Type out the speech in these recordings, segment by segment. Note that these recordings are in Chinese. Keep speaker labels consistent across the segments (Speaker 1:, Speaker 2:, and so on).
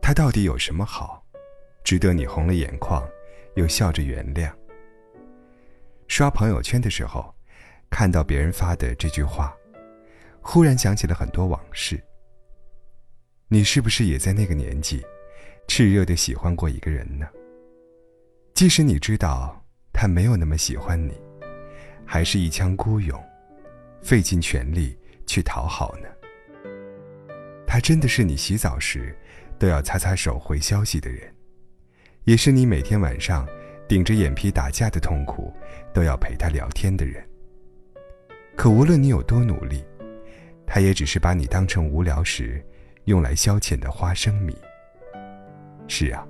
Speaker 1: 他到底有什么好，值得你红了眼眶，又笑着原谅？刷朋友圈的时候，看到别人发的这句话，忽然想起了很多往事。你是不是也在那个年纪，炽热的喜欢过一个人呢？即使你知道他没有那么喜欢你，还是一腔孤勇，费尽全力去讨好呢？他真的是你洗澡时。都要擦擦手回消息的人，也是你每天晚上顶着眼皮打架的痛苦，都要陪他聊天的人。可无论你有多努力，他也只是把你当成无聊时用来消遣的花生米。是啊，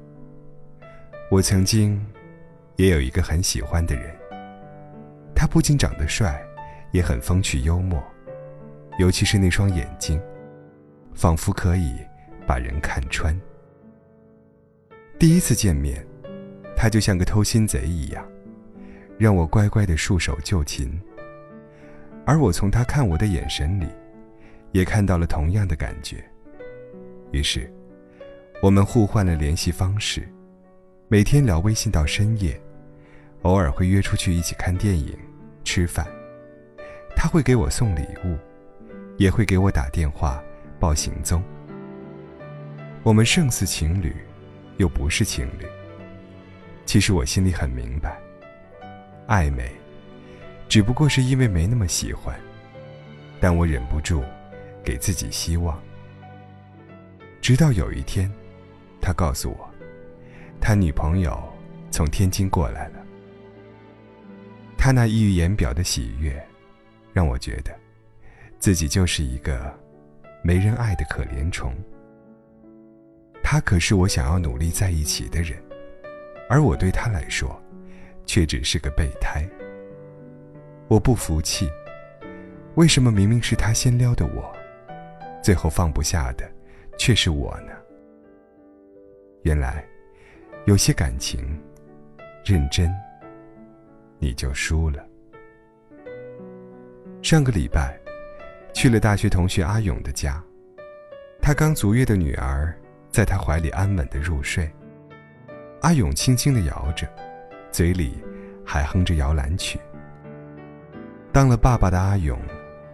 Speaker 1: 我曾经也有一个很喜欢的人，他不仅长得帅，也很风趣幽默，尤其是那双眼睛，仿佛可以。把人看穿。第一次见面，他就像个偷心贼一样，让我乖乖的束手就擒。而我从他看我的眼神里，也看到了同样的感觉。于是，我们互换了联系方式，每天聊微信到深夜，偶尔会约出去一起看电影、吃饭。他会给我送礼物，也会给我打电话报行踪。我们胜似情侣，又不是情侣。其实我心里很明白，暧昧，只不过是因为没那么喜欢。但我忍不住给自己希望。直到有一天，他告诉我，他女朋友从天津过来了。他那溢于言表的喜悦，让我觉得，自己就是一个没人爱的可怜虫。他可是我想要努力在一起的人，而我对他来说，却只是个备胎。我不服气，为什么明明是他先撩的我，最后放不下的却是我呢？原来，有些感情，认真，你就输了。上个礼拜，去了大学同学阿勇的家，他刚足月的女儿。在他怀里安稳的入睡，阿勇轻轻的摇着，嘴里还哼着摇篮曲。当了爸爸的阿勇，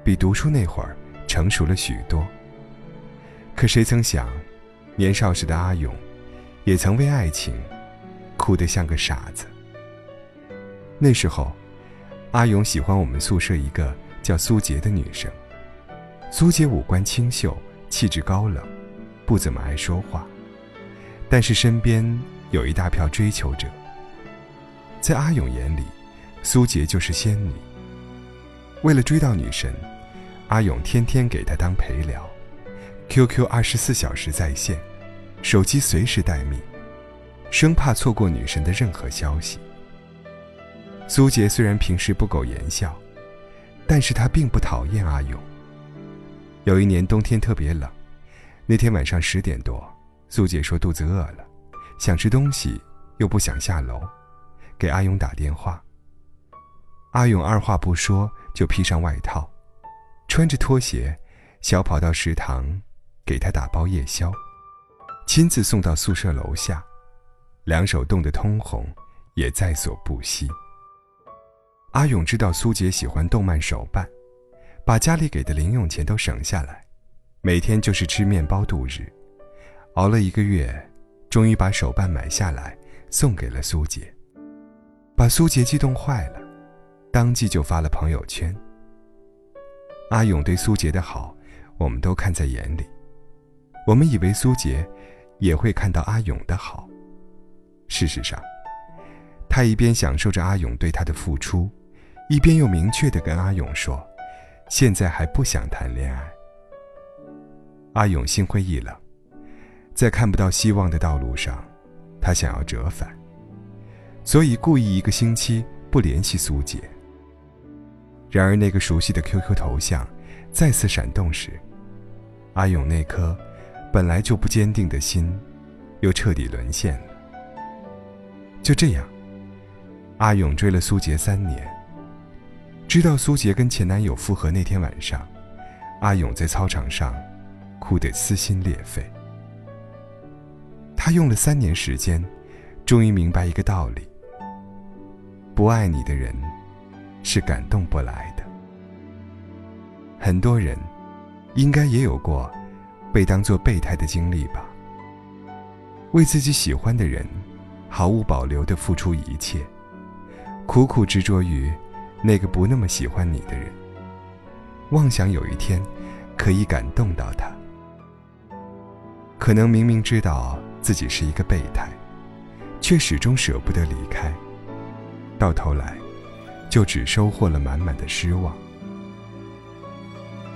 Speaker 1: 比读书那会儿成熟了许多。可谁曾想，年少时的阿勇，也曾为爱情，哭得像个傻子。那时候，阿勇喜欢我们宿舍一个叫苏杰的女生。苏杰五官清秀，气质高冷。不怎么爱说话，但是身边有一大票追求者。在阿勇眼里，苏杰就是仙女。为了追到女神，阿勇天天给她当陪聊，QQ 二十四小时在线，手机随时待命，生怕错过女神的任何消息。苏杰虽然平时不苟言笑，但是他并不讨厌阿勇。有一年冬天特别冷。那天晚上十点多，苏姐说肚子饿了，想吃东西，又不想下楼，给阿勇打电话。阿勇二话不说就披上外套，穿着拖鞋，小跑到食堂，给他打包夜宵，亲自送到宿舍楼下，两手冻得通红，也在所不惜。阿勇知道苏姐喜欢动漫手办，把家里给的零用钱都省下来。每天就是吃面包度日，熬了一个月，终于把手办买下来，送给了苏杰，把苏杰激动坏了，当即就发了朋友圈。阿勇对苏杰的好，我们都看在眼里，我们以为苏杰也会看到阿勇的好。事实上，他一边享受着阿勇对他的付出，一边又明确的跟阿勇说，现在还不想谈恋爱。阿勇心灰意冷，在看不到希望的道路上，他想要折返，所以故意一个星期不联系苏姐。然而那个熟悉的 QQ 头像再次闪动时，阿勇那颗本来就不坚定的心，又彻底沦陷了。就这样，阿勇追了苏杰三年，知道苏杰跟前男友复合那天晚上。阿勇在操场上哭得撕心裂肺。他用了三年时间，终于明白一个道理：不爱你的人，是感动不来的。很多人，应该也有过被当作备胎的经历吧？为自己喜欢的人，毫无保留地付出一切，苦苦执着于那个不那么喜欢你的人，妄想有一天可以感动到他。可能明明知道自己是一个备胎，却始终舍不得离开，到头来就只收获了满满的失望。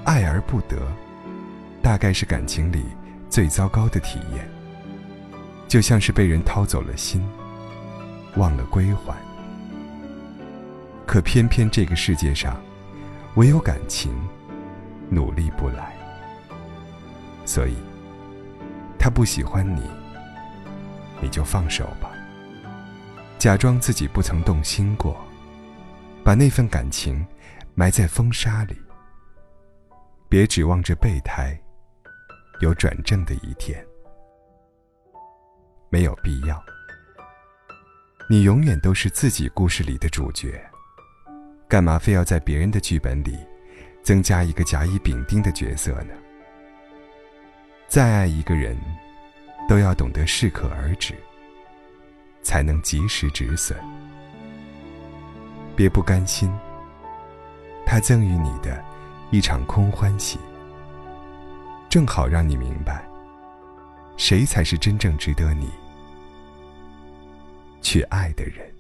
Speaker 1: 爱而不得，大概是感情里最糟糕的体验。就像是被人掏走了心，忘了归还。可偏偏这个世界上，唯有感情，努力不来。所以，他不喜欢你，你就放手吧。假装自己不曾动心过，把那份感情埋在风沙里。别指望着备胎有转正的一天，没有必要。你永远都是自己故事里的主角，干嘛非要在别人的剧本里增加一个甲乙丙丁的角色呢？再爱一个人，都要懂得适可而止，才能及时止损。别不甘心，他赠予你的。一场空欢喜，正好让你明白，谁才是真正值得你去爱的人。